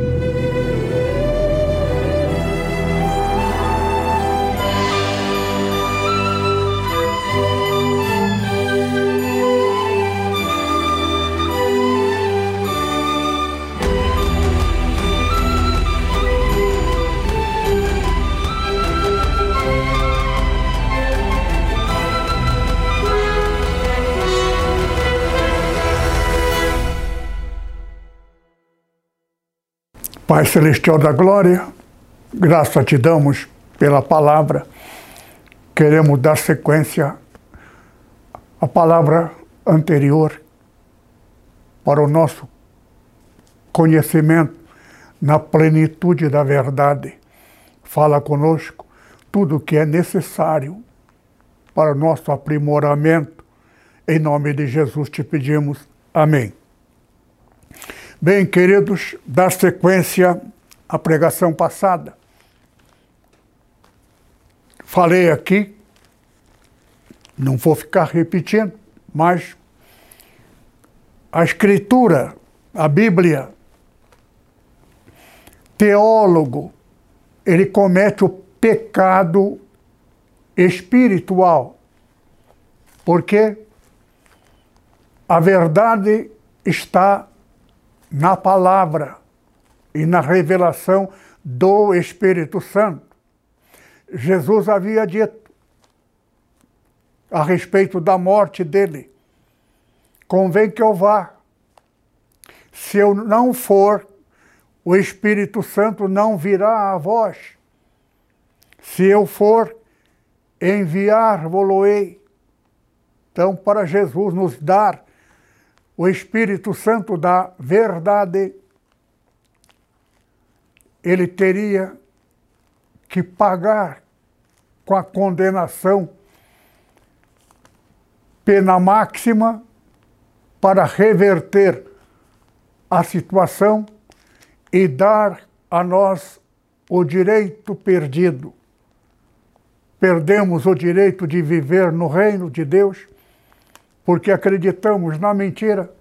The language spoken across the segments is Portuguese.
Pai Celestial da Glória, graça te damos pela palavra. Queremos dar sequência à palavra anterior para o nosso conhecimento na plenitude da verdade. Fala conosco tudo o que é necessário para o nosso aprimoramento. Em nome de Jesus te pedimos. Amém. Bem, queridos, dar sequência à pregação passada. Falei aqui, não vou ficar repetindo, mas a Escritura, a Bíblia, teólogo, ele comete o pecado espiritual. Porque a verdade está na palavra e na revelação do Espírito Santo. Jesus havia dito a respeito da morte dele: convém que eu vá. Se eu não for, o Espírito Santo não virá a vós. Se eu for, enviar-vos-ei. Então, para Jesus nos dar o Espírito Santo da verdade, ele teria que pagar com a condenação pena máxima para reverter a situação e dar a nós o direito perdido. Perdemos o direito de viver no reino de Deus porque acreditamos na mentira.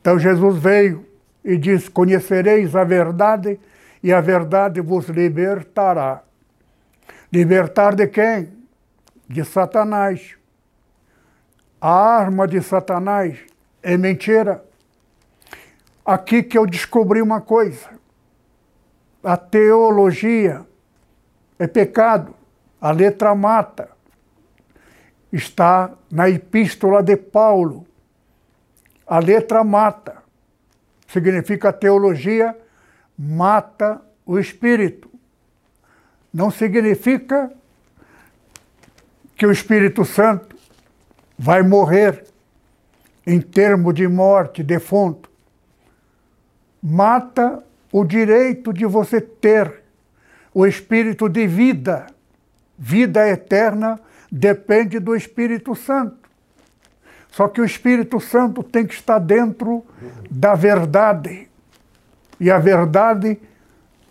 Então Jesus veio e disse: Conhecereis a verdade, e a verdade vos libertará. Libertar de quem? De Satanás. A arma de Satanás é mentira. Aqui que eu descobri uma coisa: a teologia é pecado, a letra mata está na Epístola de Paulo. A letra mata. Significa teologia mata o espírito. Não significa que o Espírito Santo vai morrer em termo de morte, defunto. Mata o direito de você ter o espírito de vida, vida eterna depende do Espírito Santo. Só que o Espírito Santo tem que estar dentro da verdade. E a verdade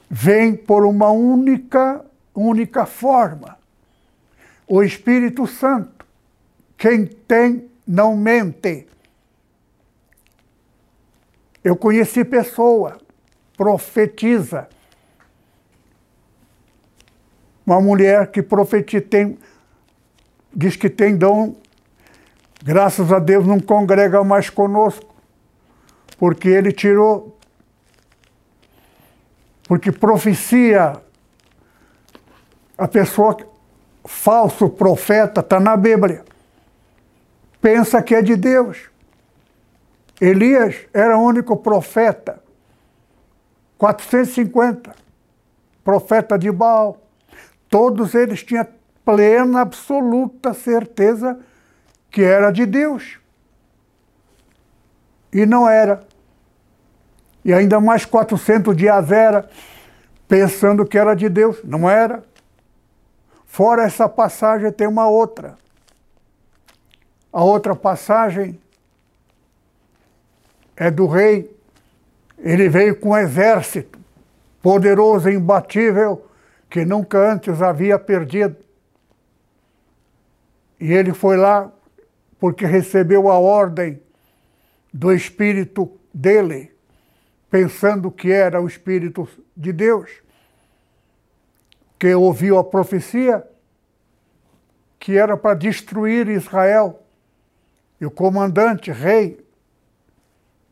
vem por uma única, única forma. O Espírito Santo, quem tem, não mente. Eu conheci pessoa, profetiza. Uma mulher que profetiza, tem diz que tem dom, graças a Deus não congrega mais conosco, porque ele tirou. Porque profecia, a pessoa, falso profeta, está na Bíblia, pensa que é de Deus. Elias era o único profeta, 450, profeta de Baal. Todos eles tinham plena, absoluta certeza que era de Deus. E não era. E ainda mais 400 de Azera, pensando que era de Deus. Não era. Fora essa passagem, tem uma outra. A outra passagem é do rei. Ele veio com um exército poderoso, imbatível, que nunca antes havia perdido. E ele foi lá porque recebeu a ordem do espírito dele pensando que era o Espírito de Deus, que ouviu a profecia que era para destruir Israel. E o comandante, rei,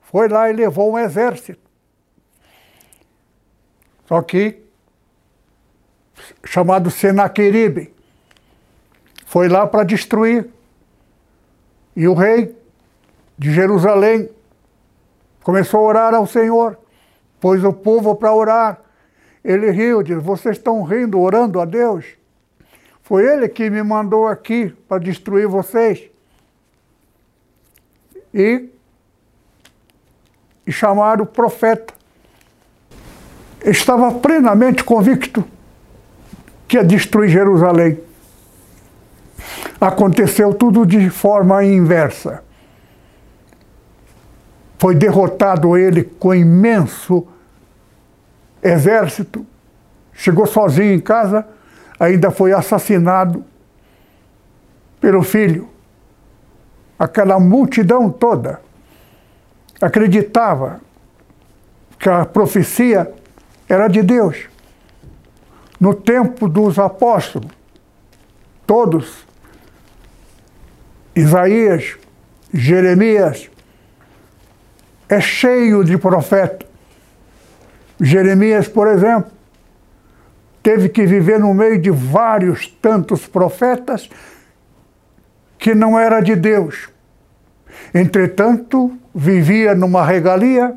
foi lá e levou um exército. Só que, chamado Senaqueribe, foi lá para destruir. E o rei de Jerusalém começou a orar ao Senhor, pôs o povo para orar. Ele riu, disse: Vocês estão rindo, orando a Deus? Foi ele que me mandou aqui para destruir vocês. E, e chamaram o profeta. Estava plenamente convicto que ia destruir Jerusalém. Aconteceu tudo de forma inversa. Foi derrotado ele com imenso exército. Chegou sozinho em casa, ainda foi assassinado pelo filho. Aquela multidão toda acreditava que a profecia era de Deus. No tempo dos apóstolos, todos, Isaías, Jeremias, é cheio de profeta. Jeremias, por exemplo, teve que viver no meio de vários tantos profetas que não era de Deus. Entretanto, vivia numa regalia,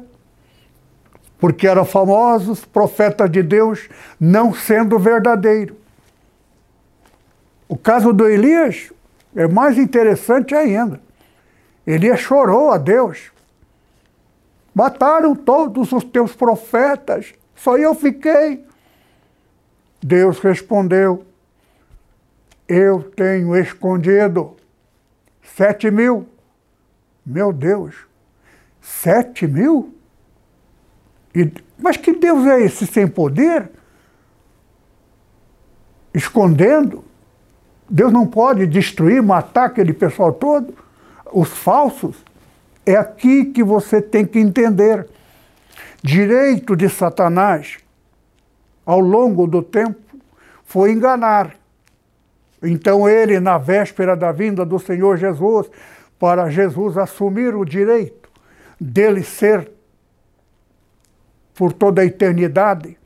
porque eram famosos profetas de Deus, não sendo verdadeiro. O caso do Elias é mais interessante ainda. Elias chorou a Deus. Mataram todos os teus profetas, só eu fiquei. Deus respondeu: Eu tenho escondido sete mil. Meu Deus, sete mil? E, mas que Deus é esse sem poder? Escondendo? Deus não pode destruir, matar aquele pessoal todo? Os falsos? É aqui que você tem que entender. Direito de Satanás, ao longo do tempo, foi enganar. Então ele, na véspera da vinda do Senhor Jesus, para Jesus assumir o direito dele ser por toda a eternidade,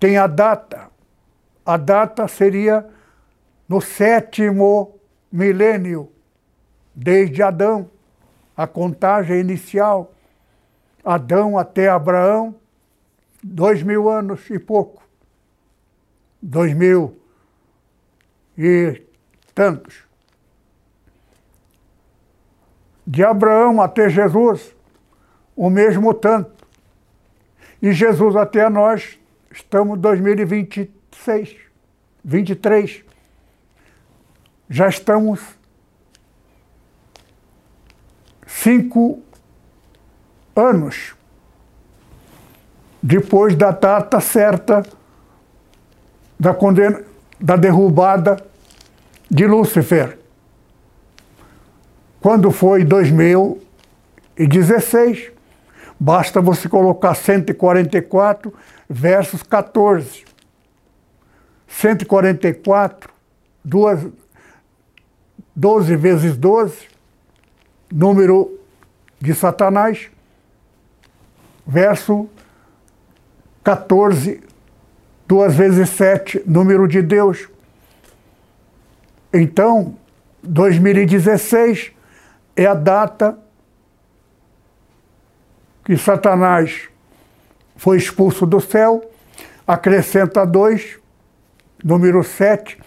tem a data. A data seria no sétimo milênio, desde Adão, a contagem inicial. Adão até Abraão, dois mil anos e pouco. Dois mil e tantos. De Abraão até Jesus, o mesmo tanto. E Jesus até nós, estamos em 2026, 23. Já estamos cinco anos depois da data certa da, condena, da derrubada de Lúcifer. Quando foi 2016, basta você colocar 144 versus 14. 144, duas, 12 vezes 12, número de Satanás, verso 14, duas vezes 7, número de Deus. Então, 2016 é a data que Satanás foi expulso do céu, acrescenta dois, número 7,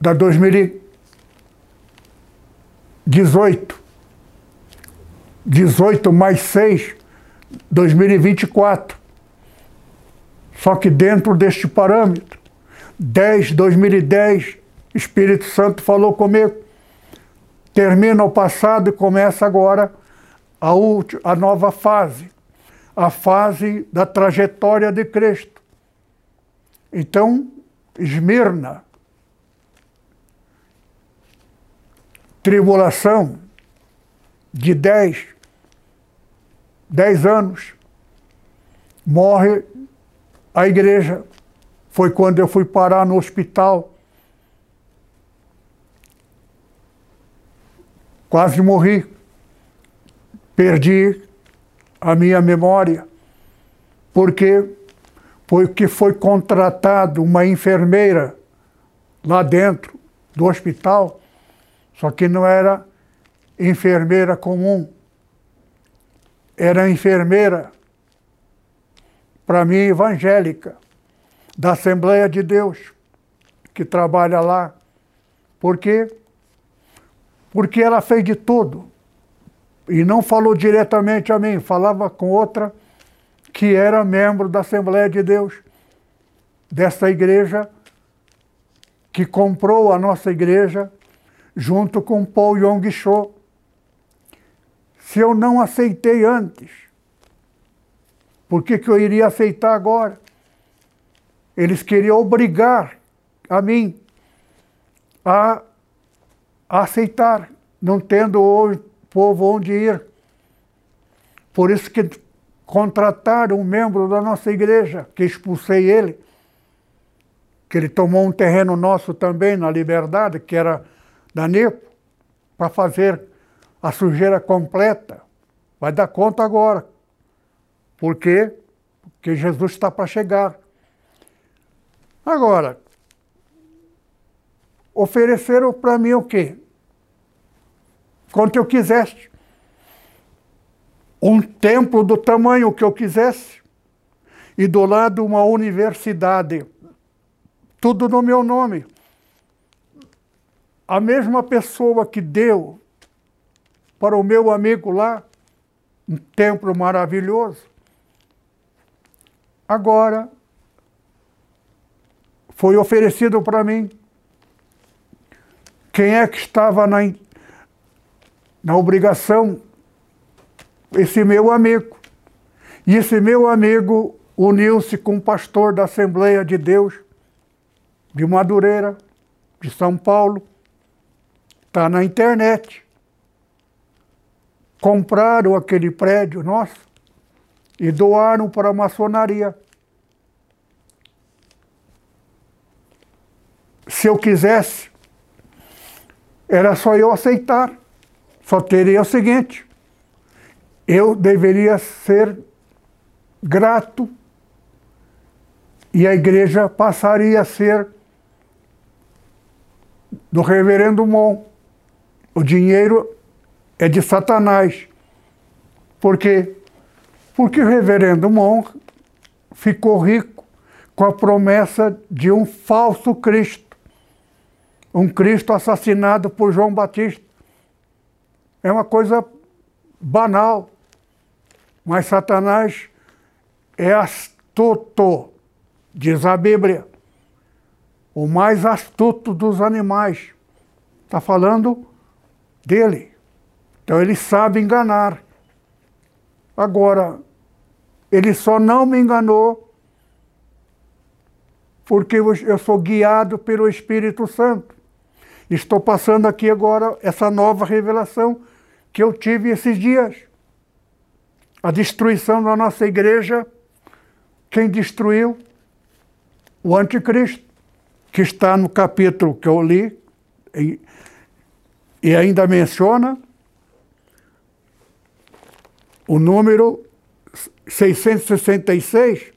da 2018. 18 mais 6, 2024. Só que dentro deste parâmetro, 10, 2010, Espírito Santo falou comigo. Termina o passado e começa agora a, última, a nova fase, a fase da trajetória de Cristo. Então, Esmirna, tribulação de 10, dez anos, morre a igreja. Foi quando eu fui parar no hospital. Quase morri. Perdi a minha memória. Porque porque foi contratado uma enfermeira lá dentro do hospital, só que não era enfermeira comum. Era enfermeira, para mim, evangélica, da Assembleia de Deus, que trabalha lá. Por quê? Porque ela fez de tudo. E não falou diretamente a mim, falava com outra que era membro da Assembleia de Deus, dessa igreja que comprou a nossa igreja junto com Paul Yong Cho. Se eu não aceitei antes, por que, que eu iria aceitar agora? Eles queriam obrigar a mim a, a aceitar, não tendo o povo onde ir. Por isso que contrataram um membro da nossa igreja, que expulsei ele, que ele tomou um terreno nosso também na Liberdade, que era da NEPO, para fazer a sujeira completa. Vai dar conta agora. Por quê? Porque Jesus está para chegar. Agora, ofereceram para mim o quê? Quanto eu quisesse um templo do tamanho que eu quisesse, e do lado uma universidade. Tudo no meu nome. A mesma pessoa que deu para o meu amigo lá um templo maravilhoso, agora foi oferecido para mim. Quem é que estava na, na obrigação esse meu amigo. E esse meu amigo uniu-se com um pastor da Assembleia de Deus de Madureira, de São Paulo. Está na internet. Compraram aquele prédio nosso e doaram para a maçonaria. Se eu quisesse, era só eu aceitar. Só teria o seguinte: eu deveria ser grato e a igreja passaria a ser do reverendo Mon. O dinheiro é de Satanás. Por quê? Porque o reverendo Mon ficou rico com a promessa de um falso Cristo. Um Cristo assassinado por João Batista. É uma coisa banal. Mas Satanás é astuto, diz a Bíblia. O mais astuto dos animais. Está falando dele. Então ele sabe enganar. Agora, ele só não me enganou porque eu sou guiado pelo Espírito Santo. Estou passando aqui agora essa nova revelação que eu tive esses dias a destruição da nossa igreja, quem destruiu? O anticristo, que está no capítulo que eu li, e, ainda menciona o número 666,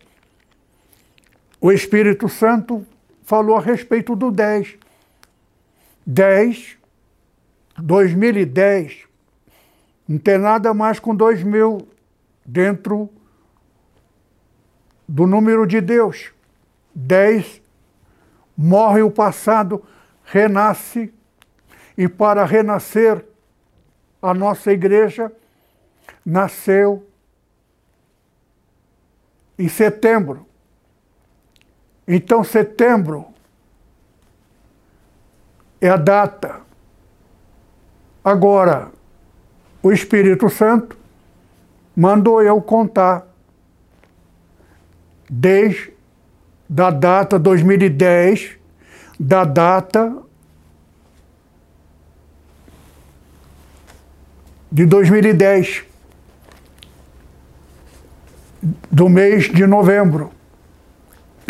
o Espírito Santo falou a respeito do 10. 10, 2010, não tem nada mais com 2000 dentro do número de Deus. Dez, morre o passado, renasce, e para renascer, a nossa igreja nasceu em setembro. Então, setembro é a data. Agora, o Espírito Santo mandou eu contar desde da data 2010, da data de 2010. do mês de novembro,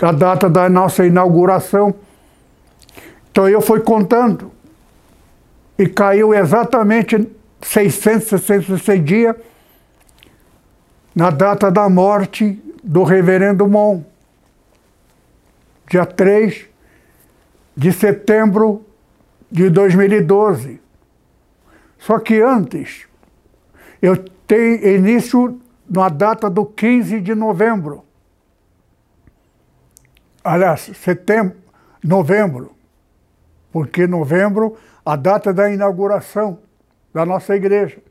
a data da nossa inauguração. Então eu fui contando e caiu exatamente 666 dias na data da morte do reverendo Mon, dia 3 de setembro de 2012. Só que antes, eu tenho início na data do 15 de novembro. Aliás, setembro, novembro, porque novembro, a data da inauguração da nossa igreja.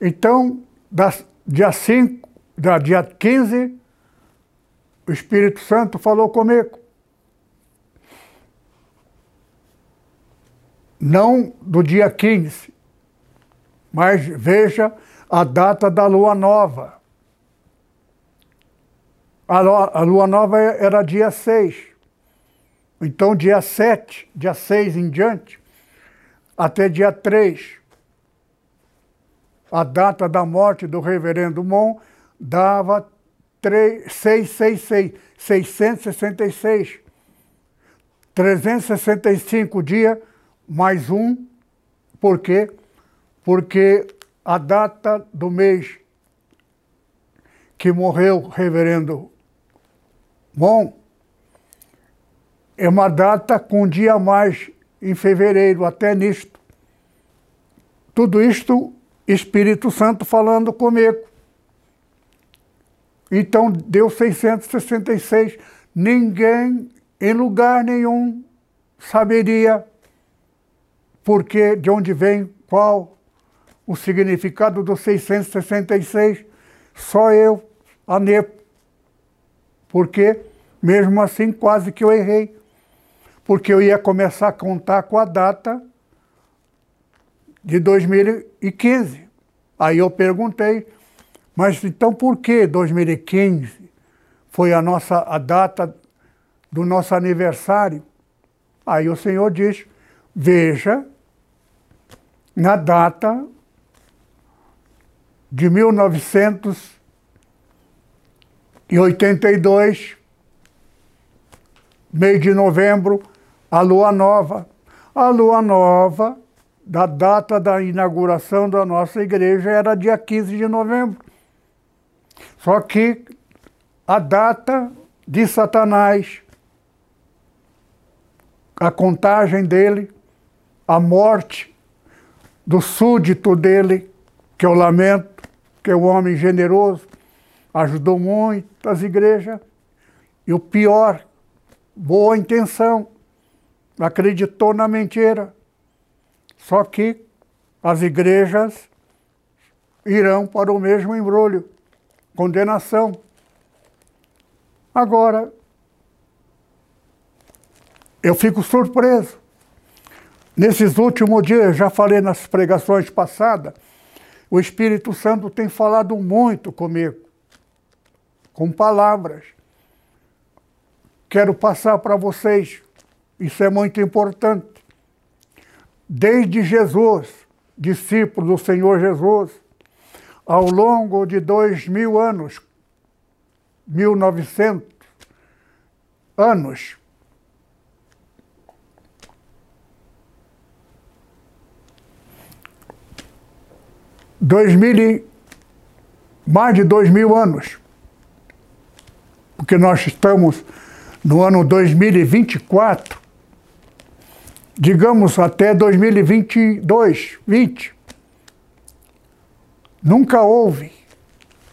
Então, das, dia 5, da dia 15, o Espírito Santo falou comigo. Não do dia 15, mas veja a data da lua nova. A lua nova era dia 6. Então, dia 7, dia 6 em diante, até dia 3, a data da morte do reverendo Mon dava 3, 666, 666. 365 dias mais um, por quê? Porque a data do mês que morreu o reverendo Mon é uma data com um dia a mais em fevereiro, até nisto. Tudo isto, Espírito Santo falando comigo. Então deu 666. Ninguém, em lugar nenhum, saberia porque de onde vem, qual o significado do 666. Só eu, a NEPO. Porque, mesmo assim, quase que eu errei. Porque eu ia começar a contar com a data de 2015. Aí eu perguntei, mas então por que 2015 foi a nossa a data do nosso aniversário? Aí o Senhor diz: veja na data de 1982, mês de novembro, a lua nova. A lua nova da data da inauguração da nossa igreja era dia 15 de novembro. Só que a data de Satanás, a contagem dele, a morte do súdito dele, que eu lamento, que é um homem generoso, ajudou muito as igrejas. E o pior, boa intenção, acreditou na mentira. Só que as igrejas irão para o mesmo embrulho, condenação. Agora, eu fico surpreso. Nesses últimos dias, já falei nas pregações passadas, o Espírito Santo tem falado muito comigo, com palavras. Quero passar para vocês, isso é muito importante. Desde Jesus, discípulo do Senhor Jesus, ao longo de dois mil anos, mil novecentos anos, dois mil e, mais de dois mil anos, porque nós estamos no ano 2024, digamos até 2022, 20. Nunca houve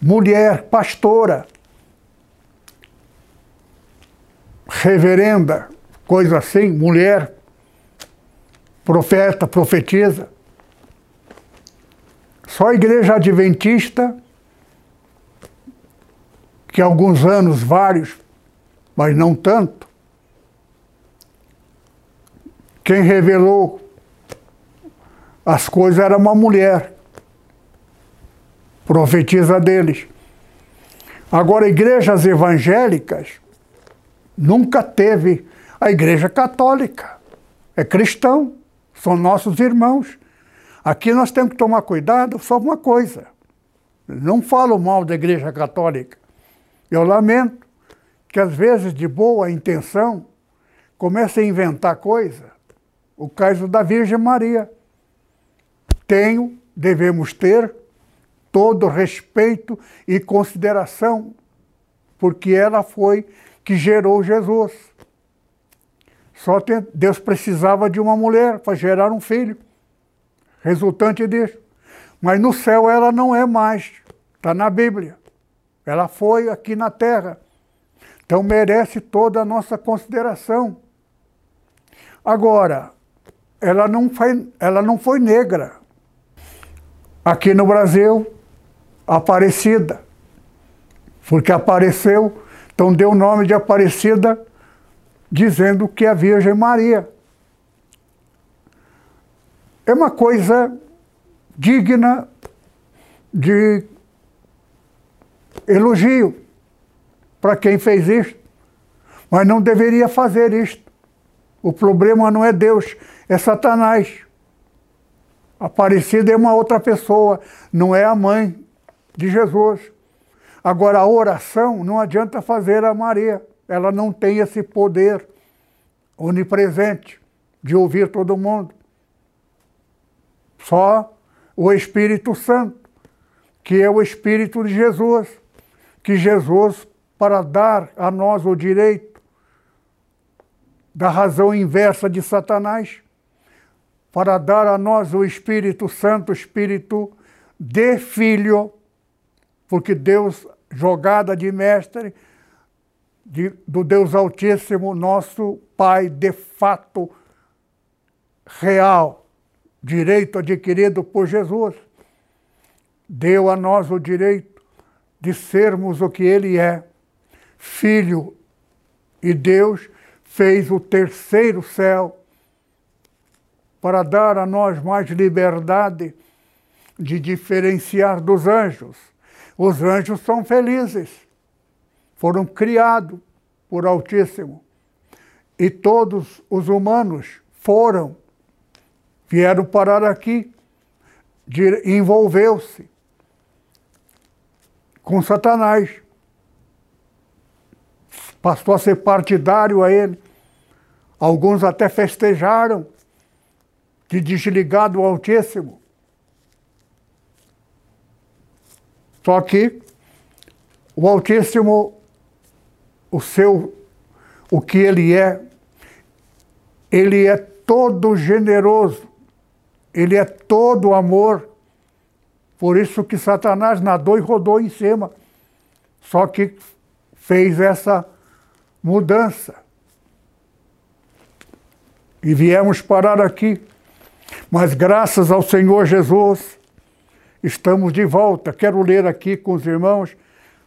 mulher pastora, reverenda, coisa assim, mulher, profeta, profetisa, só a igreja adventista, que há alguns anos, vários, mas não tanto, quem revelou as coisas era uma mulher, profetisa deles. Agora, igrejas evangélicas nunca teve. A igreja católica é cristão, são nossos irmãos. Aqui nós temos que tomar cuidado só uma coisa. Não falo mal da Igreja Católica. Eu lamento que, às vezes, de boa intenção, comece a inventar coisa. O caso da Virgem Maria. Tenho, devemos ter, todo respeito e consideração, porque ela foi que gerou Jesus. Só Deus precisava de uma mulher para gerar um filho, resultante disso. Mas no céu ela não é mais, está na Bíblia. Ela foi aqui na terra. Então merece toda a nossa consideração. Agora, ela não foi, ela não foi negra. Aqui no Brasil, Aparecida. Porque apareceu, então deu o nome de Aparecida, dizendo que é a Virgem Maria. É uma coisa digna de elogio para quem fez isto, mas não deveria fazer isto. O problema não é Deus, é Satanás. Aparecida é uma outra pessoa, não é a mãe de Jesus. Agora, a oração não adianta fazer a Maria, ela não tem esse poder onipresente de ouvir todo mundo. Só o Espírito Santo, que é o Espírito de Jesus, que Jesus, para dar a nós o direito da razão inversa de Satanás, para dar a nós o Espírito Santo, Espírito de Filho, porque Deus, jogada de mestre, de, do Deus Altíssimo, nosso Pai de fato real, direito adquirido por Jesus, deu a nós o direito de sermos o que Ele é, Filho, e Deus fez o terceiro céu para dar a nós mais liberdade de diferenciar dos anjos. Os anjos são felizes, foram criados por Altíssimo. E todos os humanos foram vieram parar aqui, envolveu-se com Satanás. Passou a ser partidário a ele. Alguns até festejaram de desligar do Altíssimo. Só que o Altíssimo, o seu, o que ele é, ele é todo generoso ele é todo amor. Por isso que Satanás nadou e rodou em cima. Só que fez essa mudança. E viemos parar aqui. Mas graças ao Senhor Jesus, estamos de volta. Quero ler aqui com os irmãos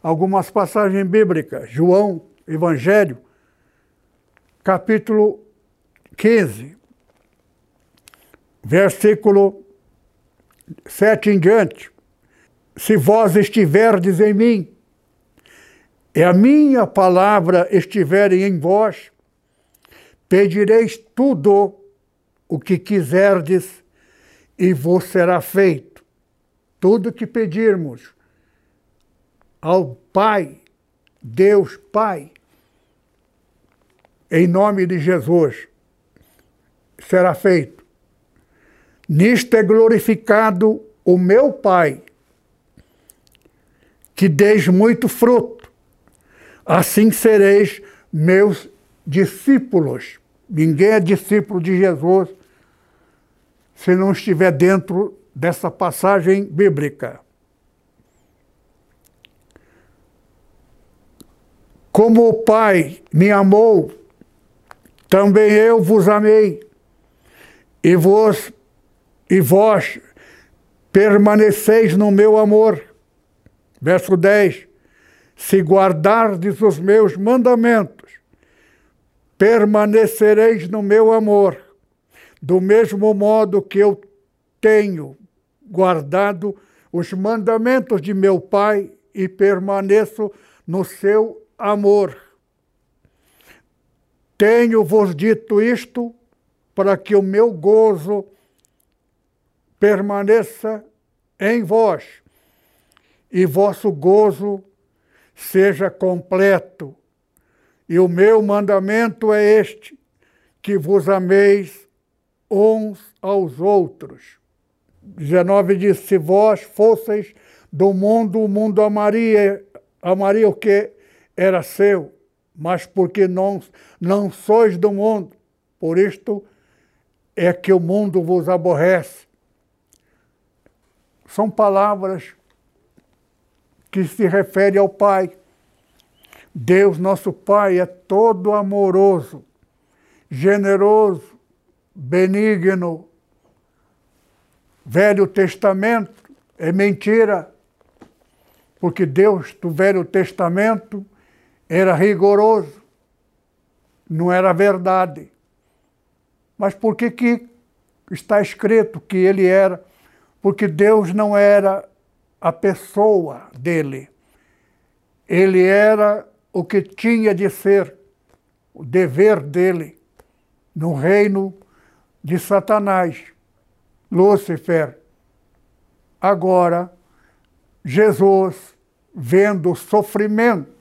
algumas passagens bíblicas. João, Evangelho, capítulo 15 versículo 7 em diante. Se vós estiverdes em mim, e a minha palavra estiverem em vós, pedireis tudo o que quiserdes e vos será feito. Tudo que pedirmos ao Pai, Deus Pai, em nome de Jesus, será feito. Nisto é glorificado o meu Pai, que deis muito fruto, assim sereis meus discípulos. Ninguém é discípulo de Jesus se não estiver dentro dessa passagem bíblica. Como o Pai me amou, também eu vos amei e vos e vós permaneceis no meu amor. Verso 10: Se guardardes os meus mandamentos, permanecereis no meu amor, do mesmo modo que eu tenho guardado os mandamentos de meu Pai e permaneço no seu amor. Tenho-vos dito isto para que o meu gozo permaneça em vós e vosso gozo seja completo. E o meu mandamento é este: que vos ameis uns aos outros. 19 diz: Se vós fosseis do mundo, o mundo amaria, amaria o que era seu, mas porque não, não sois do mundo, por isto é que o mundo vos aborrece. São palavras que se referem ao Pai. Deus, nosso Pai, é todo amoroso, generoso, benigno. Velho Testamento é mentira, porque Deus do Velho Testamento era rigoroso, não era verdade. Mas por que, que está escrito que ele era? Porque Deus não era a pessoa dele. Ele era o que tinha de ser, o dever dele no reino de Satanás, Lúcifer. Agora, Jesus, vendo o sofrimento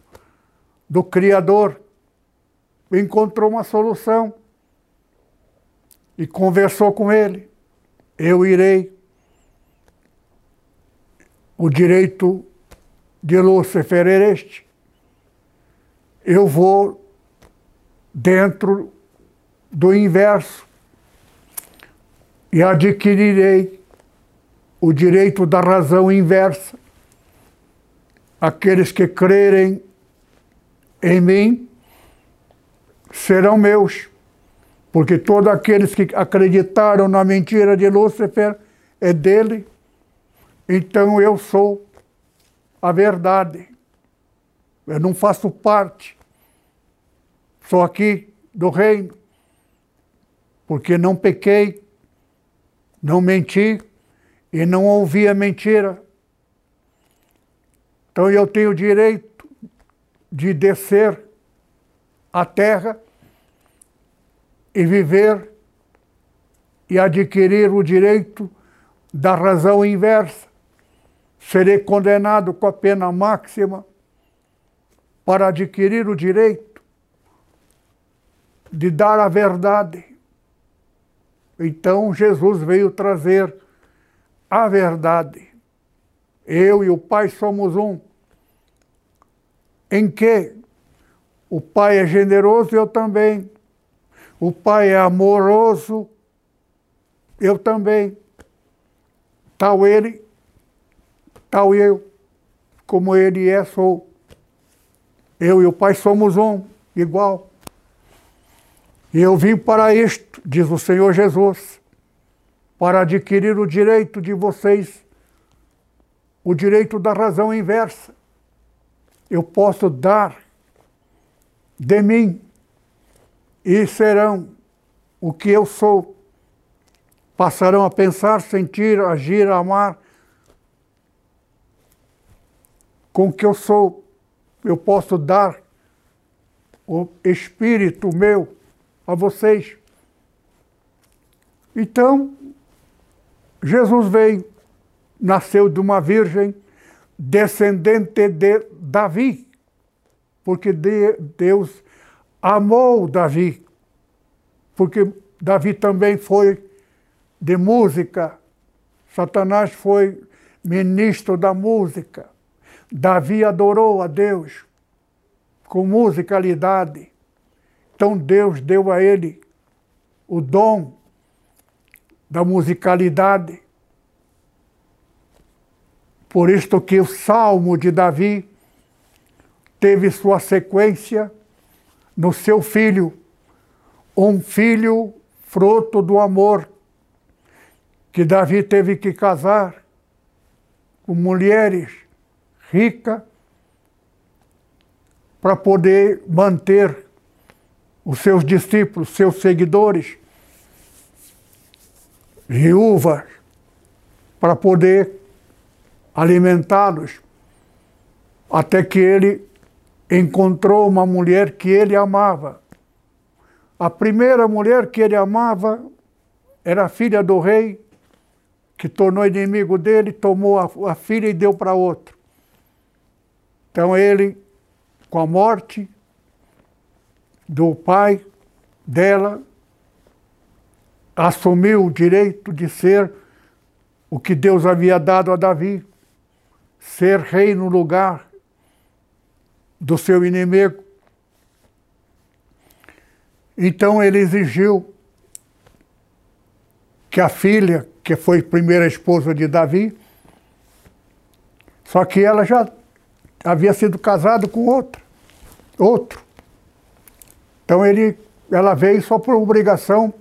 do Criador, encontrou uma solução e conversou com ele. Eu irei. O direito de Lúcifer é este. Eu vou dentro do inverso e adquirirei o direito da razão inversa. Aqueles que crerem em mim serão meus porque todos aqueles que acreditaram na mentira de Lúcifer é dele, então eu sou a verdade. Eu não faço parte, sou aqui do reino, porque não pequei, não menti e não ouvi a mentira. Então eu tenho o direito de descer à terra e viver e adquirir o direito da razão inversa. Serei condenado com a pena máxima para adquirir o direito de dar a verdade. Então Jesus veio trazer a verdade. Eu e o Pai somos um. Em que o Pai é generoso, eu também. O Pai é amoroso, eu também. Tal ele, tal eu, como ele é, sou. Eu e o Pai somos um, igual. E eu vim para isto, diz o Senhor Jesus, para adquirir o direito de vocês, o direito da razão inversa. Eu posso dar de mim e serão o que eu sou. Passarão a pensar, sentir, agir, amar com que eu sou. Eu posso dar o espírito meu a vocês. Então, Jesus veio, nasceu de uma virgem, descendente de Davi, porque Deus amou Davi, porque Davi também foi de música. Satanás foi ministro da música. Davi adorou a Deus com musicalidade. Então Deus deu a ele o dom da musicalidade. Por isto que o Salmo de Davi teve sua sequência no seu filho, um filho fruto do amor, que Davi teve que casar com mulheres ricas para poder manter os seus discípulos, seus seguidores, viúvas, para poder alimentá-los, até que ele encontrou uma mulher que ele amava. A primeira mulher que ele amava era a filha do rei, que tornou inimigo dele, tomou a, a filha e deu para outro. Então ele, com a morte do pai dela, assumiu o direito de ser o que Deus havia dado a Davi, ser rei no lugar do seu inimigo. Então ele exigiu que a filha, que foi primeira esposa de Davi, só que ela já havia sido casada com outra, outro. Então ele, ela veio só por obrigação,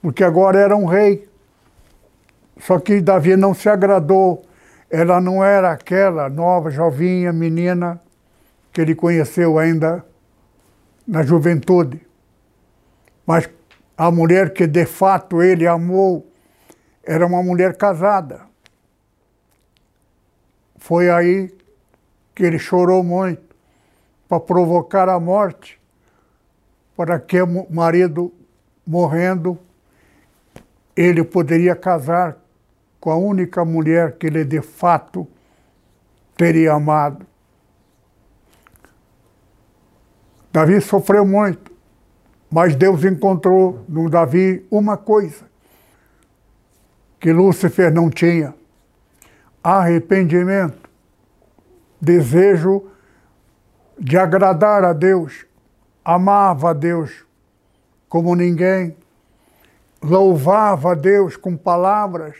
porque agora era um rei. Só que Davi não se agradou. Ela não era aquela nova, jovinha, menina que ele conheceu ainda na juventude. Mas a mulher que de fato ele amou era uma mulher casada. Foi aí que ele chorou muito para provocar a morte, para que o marido morrendo, ele poderia casar com a única mulher que ele de fato teria amado. Davi sofreu muito. Mas Deus encontrou no Davi uma coisa que Lúcifer não tinha: arrependimento, desejo de agradar a Deus, amava a Deus como ninguém, louvava a Deus com palavras,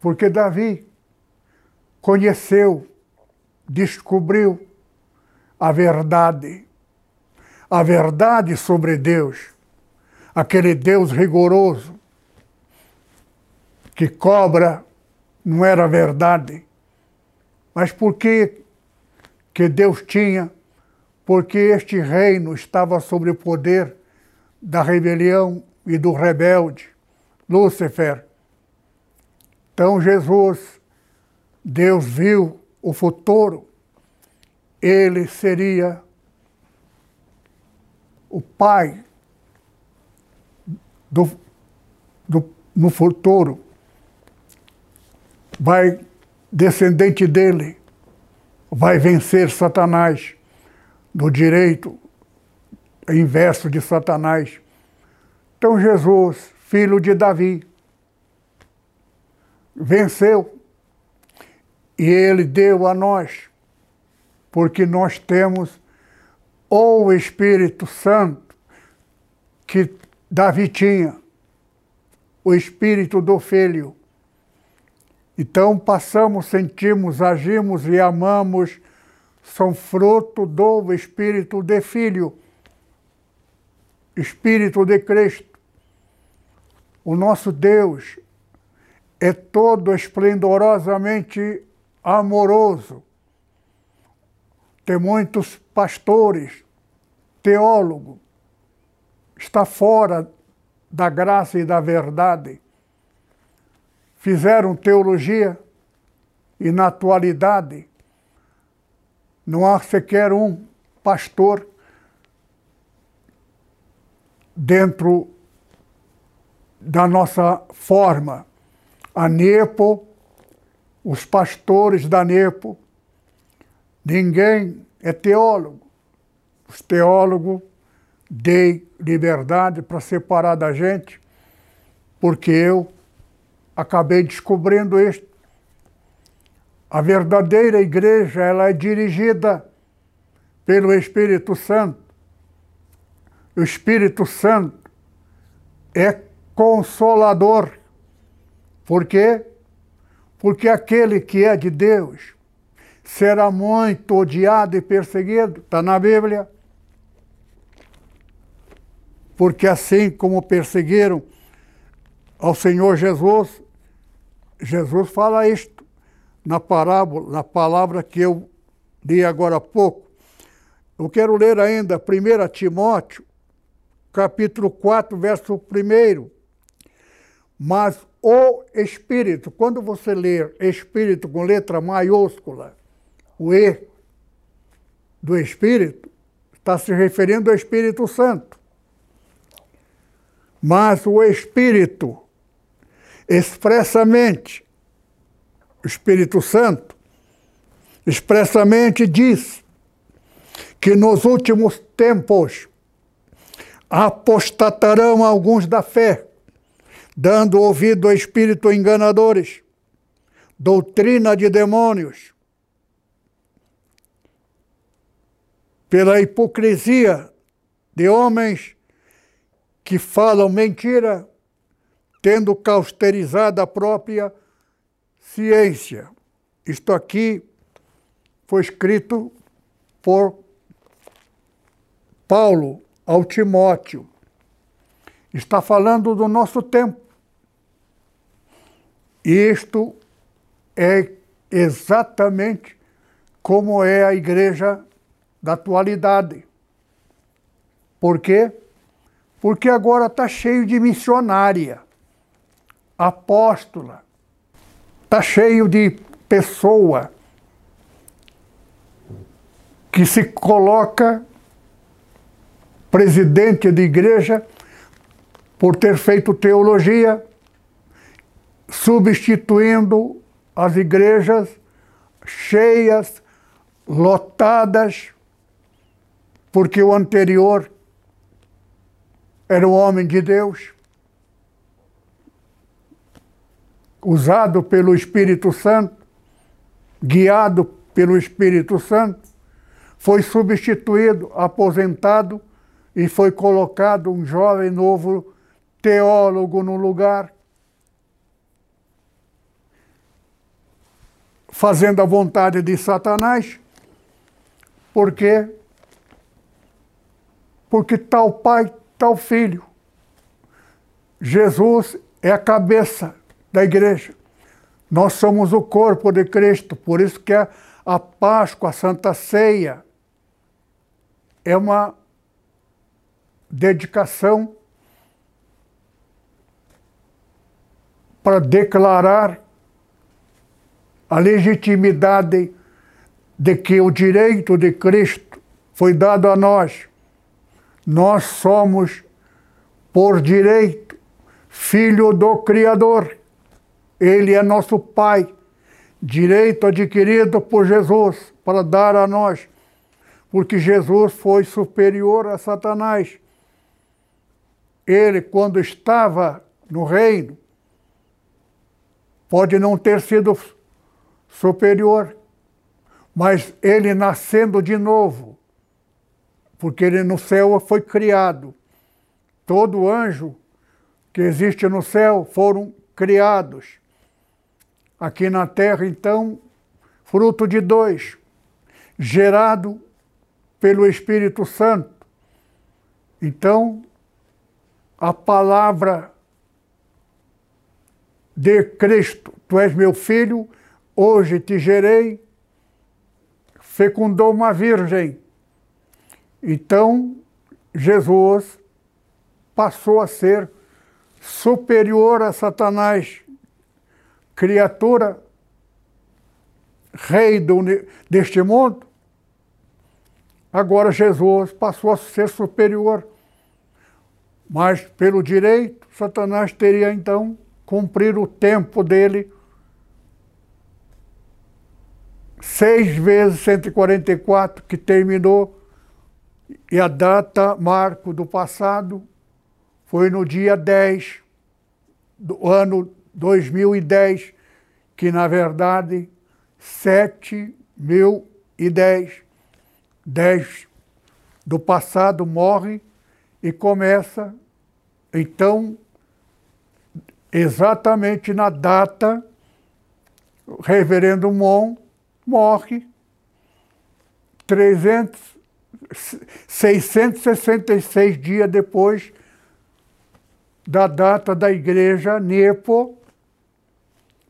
porque Davi conheceu, descobriu a verdade. A verdade sobre Deus, aquele Deus rigoroso que cobra, não era verdade. Mas por que, que Deus tinha? Porque este reino estava sob o poder da rebelião e do rebelde, Lúcifer. Então Jesus, Deus viu o futuro, ele seria o pai do, do, no futuro vai, descendente dele, vai vencer Satanás no direito inverso de Satanás. Então Jesus, filho de Davi, venceu e ele deu a nós, porque nós temos o Espírito Santo que Davi tinha, o Espírito do Filho. Então passamos, sentimos, agimos e amamos, são fruto do Espírito de Filho, Espírito de Cristo. O nosso Deus é todo esplendorosamente amoroso tem muitos pastores, teólogos, está fora da graça e da verdade. Fizeram teologia e na atualidade não há sequer um pastor dentro da nossa forma. A NEPO, os pastores da NEPO, Ninguém é teólogo. Os teólogos dei liberdade para separar da gente, porque eu acabei descobrindo isto. A verdadeira igreja ela é dirigida pelo Espírito Santo. O Espírito Santo é consolador. Por quê? Porque aquele que é de Deus será muito odiado e perseguido. Está na Bíblia. Porque assim como perseguiram ao Senhor Jesus, Jesus fala isto na parábola, na palavra que eu li agora há pouco. Eu quero ler ainda 1 Timóteo, capítulo 4, verso 1. Mas o Espírito, quando você ler Espírito com letra maiúscula, o E do Espírito está se referindo ao Espírito Santo. Mas o Espírito, expressamente, o Espírito Santo, expressamente diz que nos últimos tempos apostatarão alguns da fé, dando ouvido a espírito enganadores, doutrina de demônios, pela hipocrisia de homens que falam mentira, tendo cauterizado a própria ciência. Isto aqui foi escrito por Paulo ao Timóteo. Está falando do nosso tempo. Isto é exatamente como é a igreja da atualidade. Por quê? Porque agora está cheio de missionária, apóstola, está cheio de pessoa que se coloca presidente de igreja por ter feito teologia, substituindo as igrejas cheias, lotadas, porque o anterior era um homem de Deus, usado pelo Espírito Santo, guiado pelo Espírito Santo, foi substituído, aposentado e foi colocado um jovem novo teólogo no lugar, fazendo a vontade de Satanás, porque porque tal pai, tal filho. Jesus é a cabeça da igreja. Nós somos o corpo de Cristo, por isso que a, a Páscoa, a Santa Ceia, é uma dedicação para declarar a legitimidade de que o direito de Cristo foi dado a nós. Nós somos, por direito, filho do Criador. Ele é nosso Pai, direito adquirido por Jesus para dar a nós porque Jesus foi superior a Satanás. Ele, quando estava no reino, pode não ter sido superior, mas ele nascendo de novo, porque ele no céu foi criado. Todo anjo que existe no céu foram criados. Aqui na terra, então, fruto de dois, gerado pelo Espírito Santo. Então, a palavra de Cristo, tu és meu filho, hoje te gerei, fecundou uma virgem. Então, Jesus passou a ser superior a Satanás, criatura, rei do, deste mundo, Agora Jesus passou a ser superior. Mas pelo direito, Satanás teria então cumprir o tempo dele. Seis vezes 144 que terminou, e a data marco do passado foi no dia 10 do ano 2010, que na verdade 7010 10 do passado morre e começa, então, exatamente na data, o reverendo Mon morre. 300, 666 dias depois da data da igreja Nepo,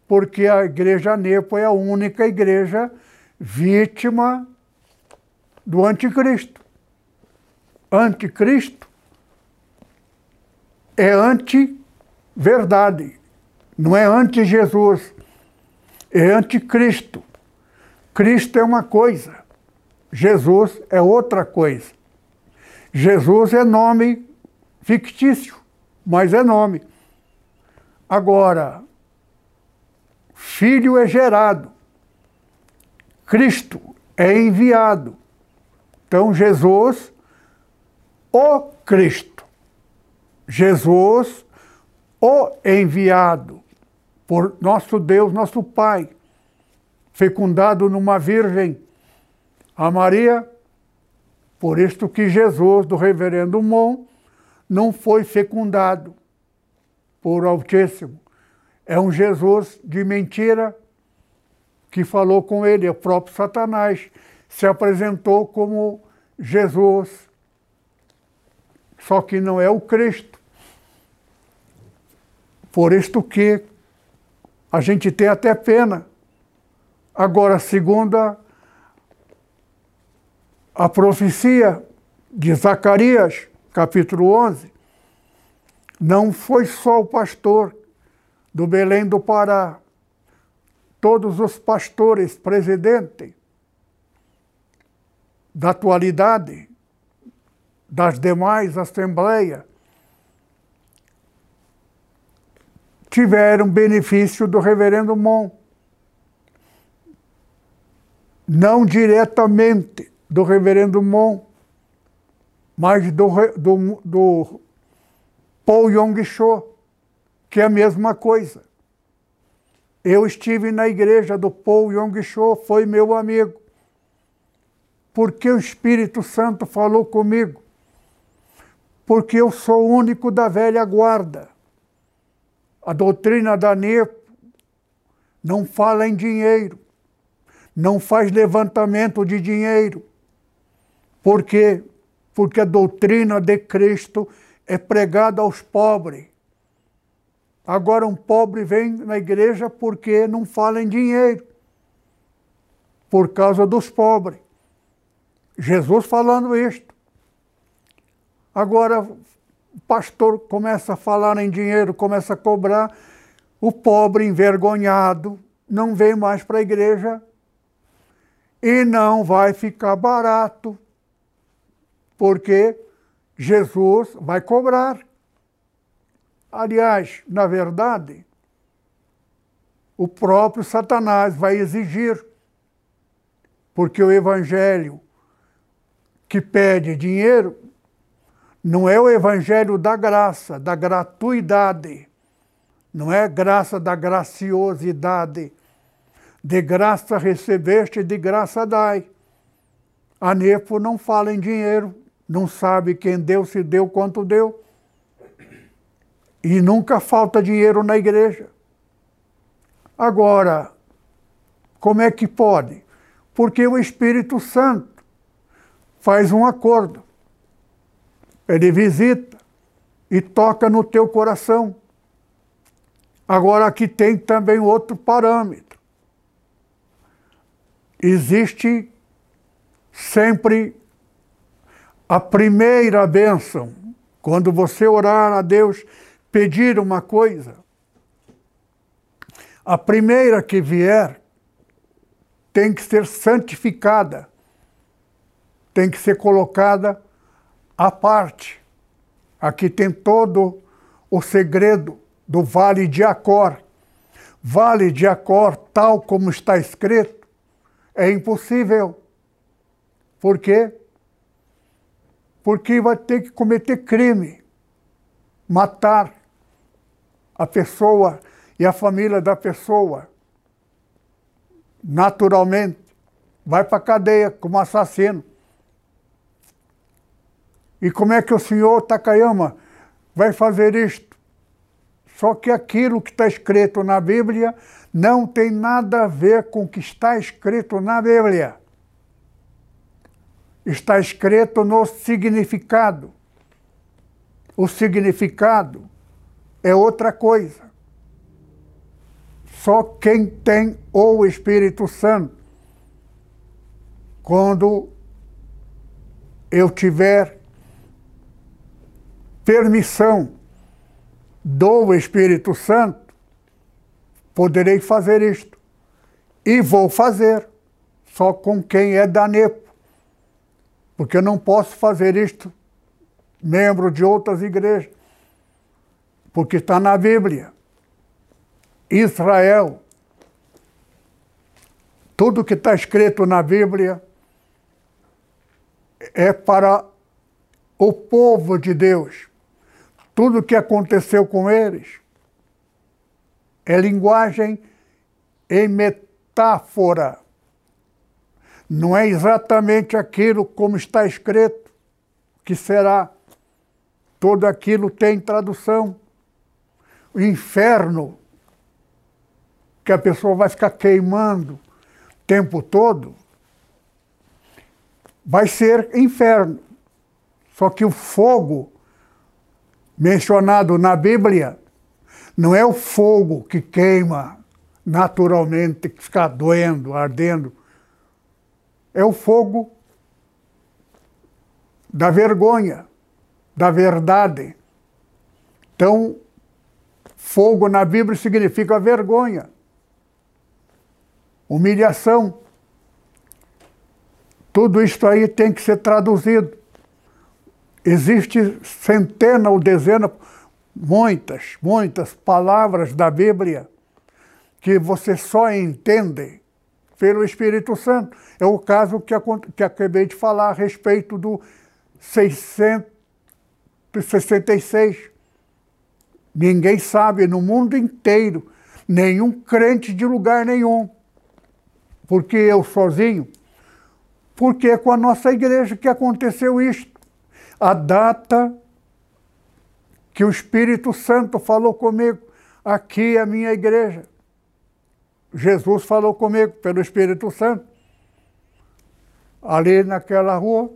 porque a igreja Nepo é a única igreja vítima do anticristo. Anticristo é anti-verdade, não é anti-Jesus, é anticristo. Cristo é uma coisa, Jesus é outra coisa. Jesus é nome fictício, mas é nome. Agora, filho é gerado, Cristo é enviado. Então, Jesus, o Cristo. Jesus, o enviado por nosso Deus, nosso Pai, fecundado numa virgem, a Maria. Por isto que Jesus, do reverendo Mon, não foi fecundado por Altíssimo. É um Jesus de mentira que falou com ele, o próprio Satanás se apresentou como Jesus, só que não é o Cristo. Por isto que a gente tem até pena. Agora, segundo a, a profecia de Zacarias, capítulo 11, não foi só o pastor do Belém do Pará, todos os pastores presidentes da atualidade, das demais assembleias, tiveram benefício do reverendo Mon. Não diretamente do reverendo Mon, mas do, do, do Paul Yong Cho, que é a mesma coisa. Eu estive na igreja do Paul Yong Cho, foi meu amigo. Porque o Espírito Santo falou comigo. Porque eu sou o único da velha guarda. A doutrina da NEPO não fala em dinheiro, não faz levantamento de dinheiro. Por quê? Porque a doutrina de Cristo é pregada aos pobres. Agora, um pobre vem na igreja porque não fala em dinheiro, por causa dos pobres. Jesus falando isto. Agora, o pastor começa a falar em dinheiro, começa a cobrar, o pobre envergonhado não vem mais para a igreja e não vai ficar barato, porque Jesus vai cobrar. Aliás, na verdade, o próprio Satanás vai exigir, porque o evangelho que pede dinheiro não é o evangelho da graça, da gratuidade, não é graça da graciosidade. De graça recebeste, de graça dai. A Nepo não fala em dinheiro, não sabe quem deu, se deu, quanto deu. E nunca falta dinheiro na igreja. Agora, como é que pode? Porque o Espírito Santo faz um acordo. Ele visita e toca no teu coração. Agora, aqui tem também outro parâmetro. Existe sempre a primeira bênção. Quando você orar a Deus pedir uma coisa, a primeira que vier tem que ser santificada, tem que ser colocada à parte. Aqui tem todo o segredo do Vale de Acor. Vale de Acor, tal como está escrito, é impossível. Por quê? Porque vai ter que cometer crime, matar, a pessoa e a família da pessoa, naturalmente, vai para a cadeia como assassino. E como é que o senhor Takayama vai fazer isto? Só que aquilo que está escrito na Bíblia não tem nada a ver com o que está escrito na Bíblia. Está escrito no significado. O significado é outra coisa. Só quem tem o Espírito Santo, quando eu tiver permissão do Espírito Santo, poderei fazer isto. E vou fazer, só com quem é da NEPO. Porque eu não posso fazer isto membro de outras igrejas porque está na Bíblia. Israel Tudo que está escrito na Bíblia é para o povo de Deus. Tudo que aconteceu com eles é linguagem em metáfora. Não é exatamente aquilo como está escrito que será. Tudo aquilo tem tradução. Inferno, que a pessoa vai ficar queimando o tempo todo, vai ser inferno. Só que o fogo mencionado na Bíblia não é o fogo que queima naturalmente, que fica doendo, ardendo. É o fogo da vergonha, da verdade. Então, fogo na Bíblia significa vergonha, humilhação. Tudo isso aí tem que ser traduzido. Existe centena ou dezena, muitas, muitas palavras da Bíblia que você só entende pelo Espírito Santo. É o caso que, que acabei de falar a respeito do 666. Ninguém sabe no mundo inteiro, nenhum crente de lugar nenhum. Porque eu sozinho? Porque é com a nossa igreja que aconteceu isto a data que o Espírito Santo falou comigo. Aqui é a minha igreja. Jesus falou comigo pelo Espírito Santo. Ali naquela rua.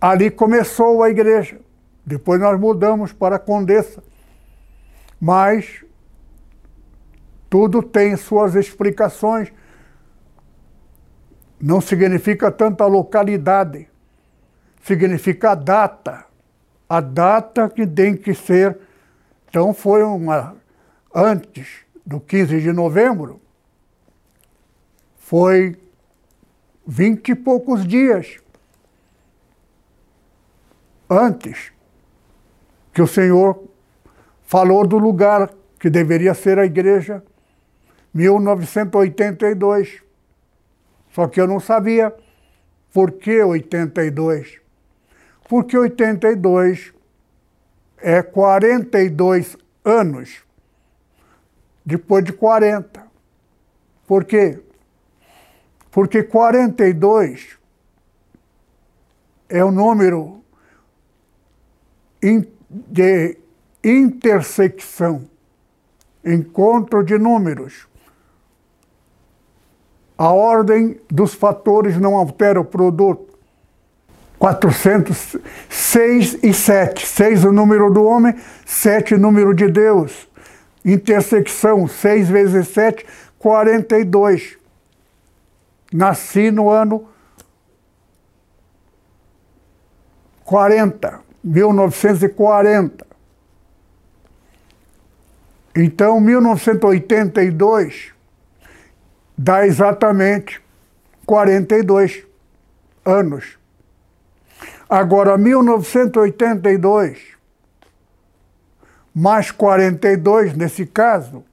Ali começou a igreja. Depois nós mudamos para a Condessa. Mas tudo tem suas explicações. Não significa tanta localidade significa a data. A data que tem que ser. Então foi uma. Antes do 15 de novembro, foi vinte e poucos dias antes que o Senhor falou do lugar que deveria ser a igreja, 1982. Só que eu não sabia por que 82 porque 82 é 42 anos depois de 40. Por quê? Porque 42 é o número de intersecção, encontro de números. A ordem dos fatores não altera o produto. 400, 6 e 7. 6 o número do homem, 7 o número de Deus. Intersecção, 6 vezes 7, 42. Nasci no ano 40, 1940. Então, 1982 dá exatamente 42 anos. Agora, 1982, mais 42 nesse caso,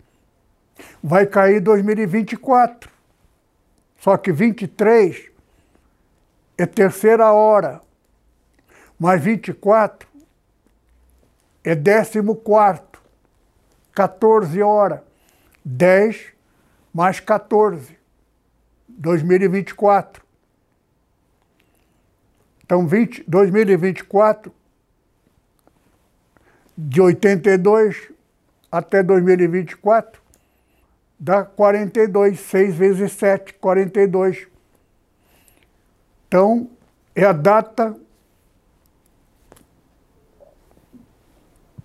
vai cair 2024. Só que 23 é terceira hora, mais 24 é décimo quarto, 14 horas, 10 mais 14, 2024. Então, 20, 2024, de 82 até 2024, dá 42, 6 vezes 7, 42. Então, é a data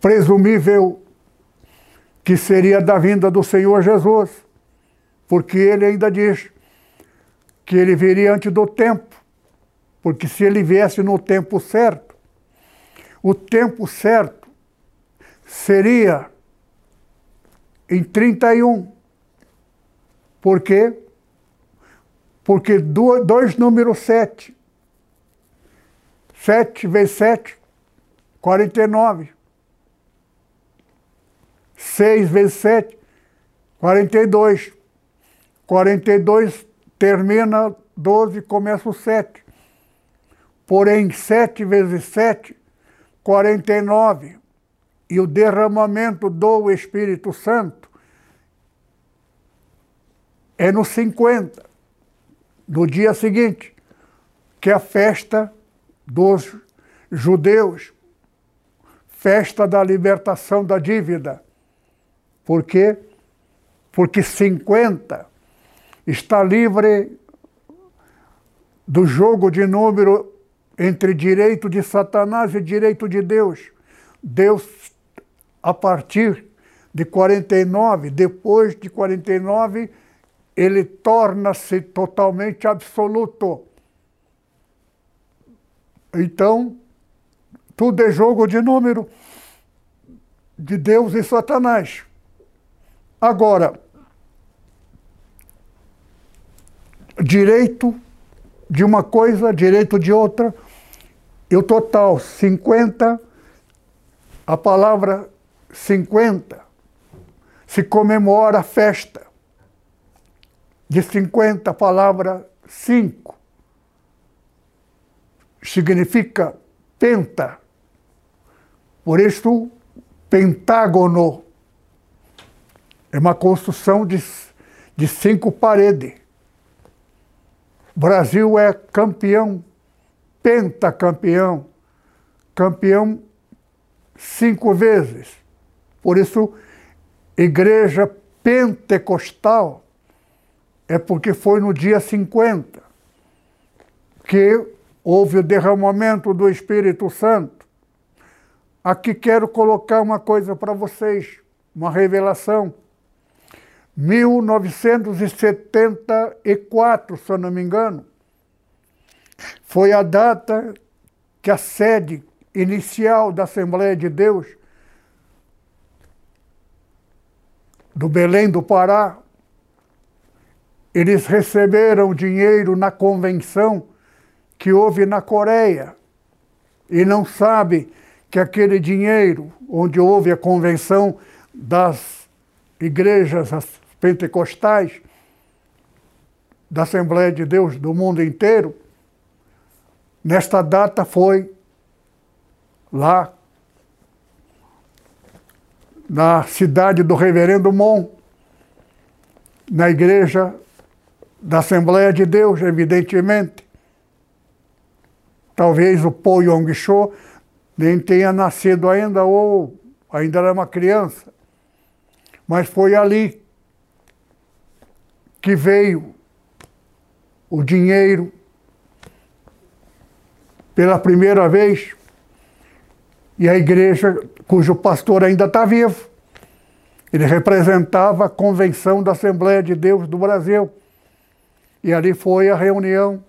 presumível que seria da vinda do Senhor Jesus, porque ele ainda diz que ele viria antes do tempo. Porque se ele viesse no tempo certo, o tempo certo seria em 31. Por quê? Porque dois números 7. 7 vezes 7, 49. 6 vezes 7, 42. 42 termina 12, começa o 7. Porém, 7 vezes 7, 49. E o derramamento do Espírito Santo é no 50, no dia seguinte, que é a festa dos judeus, festa da libertação da dívida. Por quê? Porque 50 está livre do jogo de número entre direito de Satanás e direito de Deus. Deus, a partir de 49, depois de 49, ele torna-se totalmente absoluto. Então, tudo é jogo de número de Deus e Satanás. Agora, direito de uma coisa, direito de outra, e o total 50, a palavra 50 se comemora a festa. De 50, a palavra 5 significa penta. Por isso, pentágono é uma construção de, de cinco paredes. O Brasil é campeão, pentacampeão, campeão cinco vezes. Por isso, igreja pentecostal é porque foi no dia 50 que houve o derramamento do Espírito Santo. Aqui quero colocar uma coisa para vocês, uma revelação. 1974, se eu não me engano, foi a data que a sede inicial da Assembleia de Deus do Belém do Pará, eles receberam dinheiro na convenção que houve na Coreia. E não sabe que aquele dinheiro, onde houve a convenção das igrejas pentecostais, da Assembleia de Deus do mundo inteiro, nesta data foi lá na cidade do Reverendo Mon, na igreja da Assembleia de Deus, evidentemente. Talvez o Po Yong Cho nem tenha nascido ainda ou ainda era uma criança. Mas foi ali que veio o dinheiro pela primeira vez e a igreja, cujo pastor ainda está vivo, ele representava a convenção da Assembleia de Deus do Brasil. E ali foi a reunião,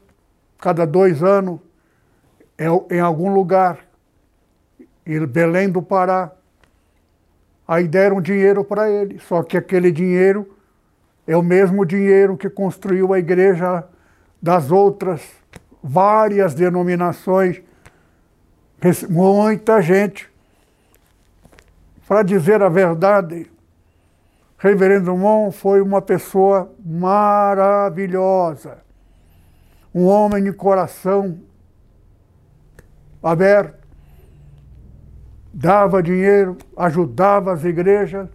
cada dois anos, é em algum lugar, em Belém do Pará. Aí deram dinheiro para ele, só que aquele dinheiro é o mesmo dinheiro que construiu a igreja das outras várias denominações, muita gente. Para dizer a verdade, Reverendo Mon foi uma pessoa maravilhosa, um homem de coração aberto, dava dinheiro, ajudava as igrejas,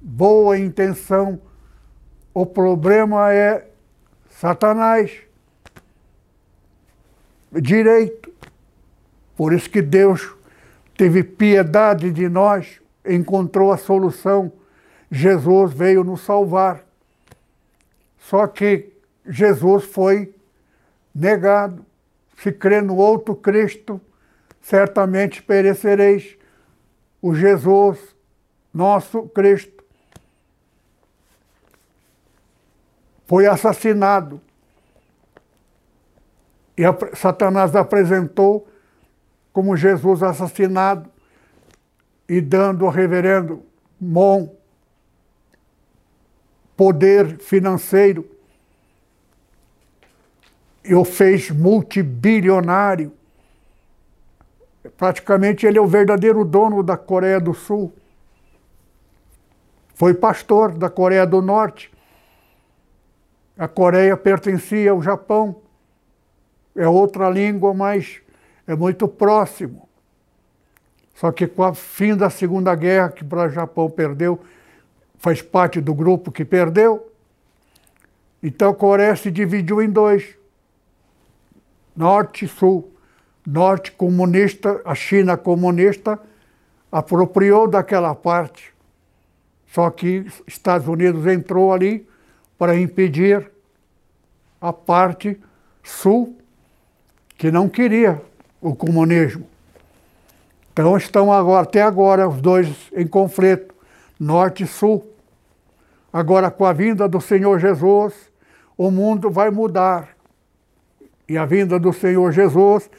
boa intenção. O problema é Satanás. Direito. Por isso que Deus teve piedade de nós, encontrou a solução. Jesus veio nos salvar. Só que Jesus foi negado. Se crê no outro Cristo, certamente perecereis. O Jesus, nosso Cristo, foi assassinado. E a, Satanás apresentou como Jesus assassinado e dando ao reverendo Mon poder financeiro e o fez multibilionário Praticamente ele é o verdadeiro dono da Coreia do Sul. Foi pastor da Coreia do Norte. A Coreia pertencia ao Japão. É outra língua, mas é muito próximo. Só que com o fim da Segunda Guerra, que o Japão perdeu, faz parte do grupo que perdeu. Então a Coreia se dividiu em dois: norte e sul. Norte comunista, a China comunista apropriou daquela parte. Só que Estados Unidos entrou ali para impedir a parte sul que não queria o comunismo. Então estão agora, até agora, os dois em conflito, norte e sul. Agora, com a vinda do Senhor Jesus, o mundo vai mudar. E a vinda do Senhor Jesus,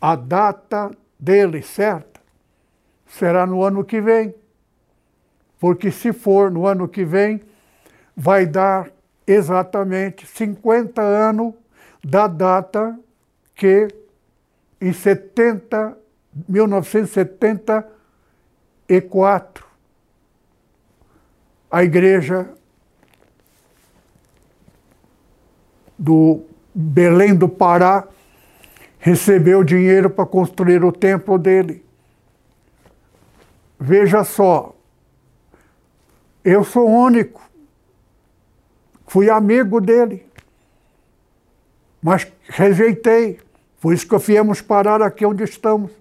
a data dele certa, será no ano que vem. Porque se for no ano que vem, vai dar exatamente 50 anos da data que em 70 1974, a igreja do Belém do Pará recebeu dinheiro para construir o templo dele. Veja só, eu sou único, fui amigo dele, mas rejeitei. Por isso que viemos parar aqui onde estamos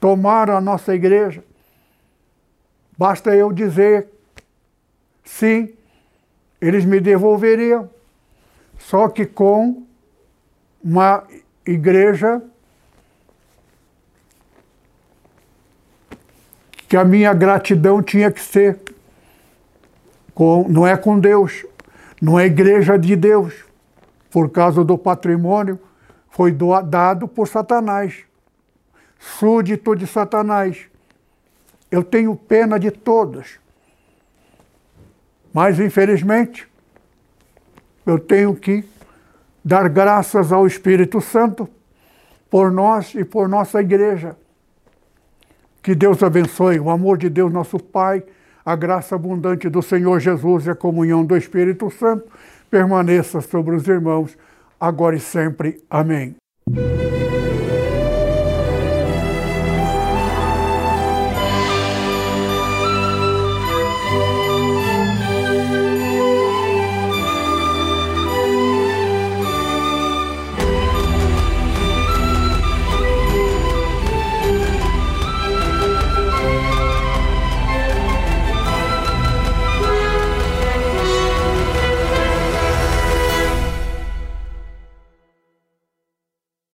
tomaram a nossa igreja. Basta eu dizer sim, eles me devolveriam. Só que com uma igreja que a minha gratidão tinha que ser com, não é com Deus, não é igreja de Deus, por causa do patrimônio, foi dado por Satanás súdito de Satanás. Eu tenho pena de todos. Mas, infelizmente, eu tenho que dar graças ao Espírito Santo por nós e por nossa igreja. Que Deus abençoe, o amor de Deus, nosso Pai, a graça abundante do Senhor Jesus e a comunhão do Espírito Santo permaneça sobre os irmãos, agora e sempre. Amém.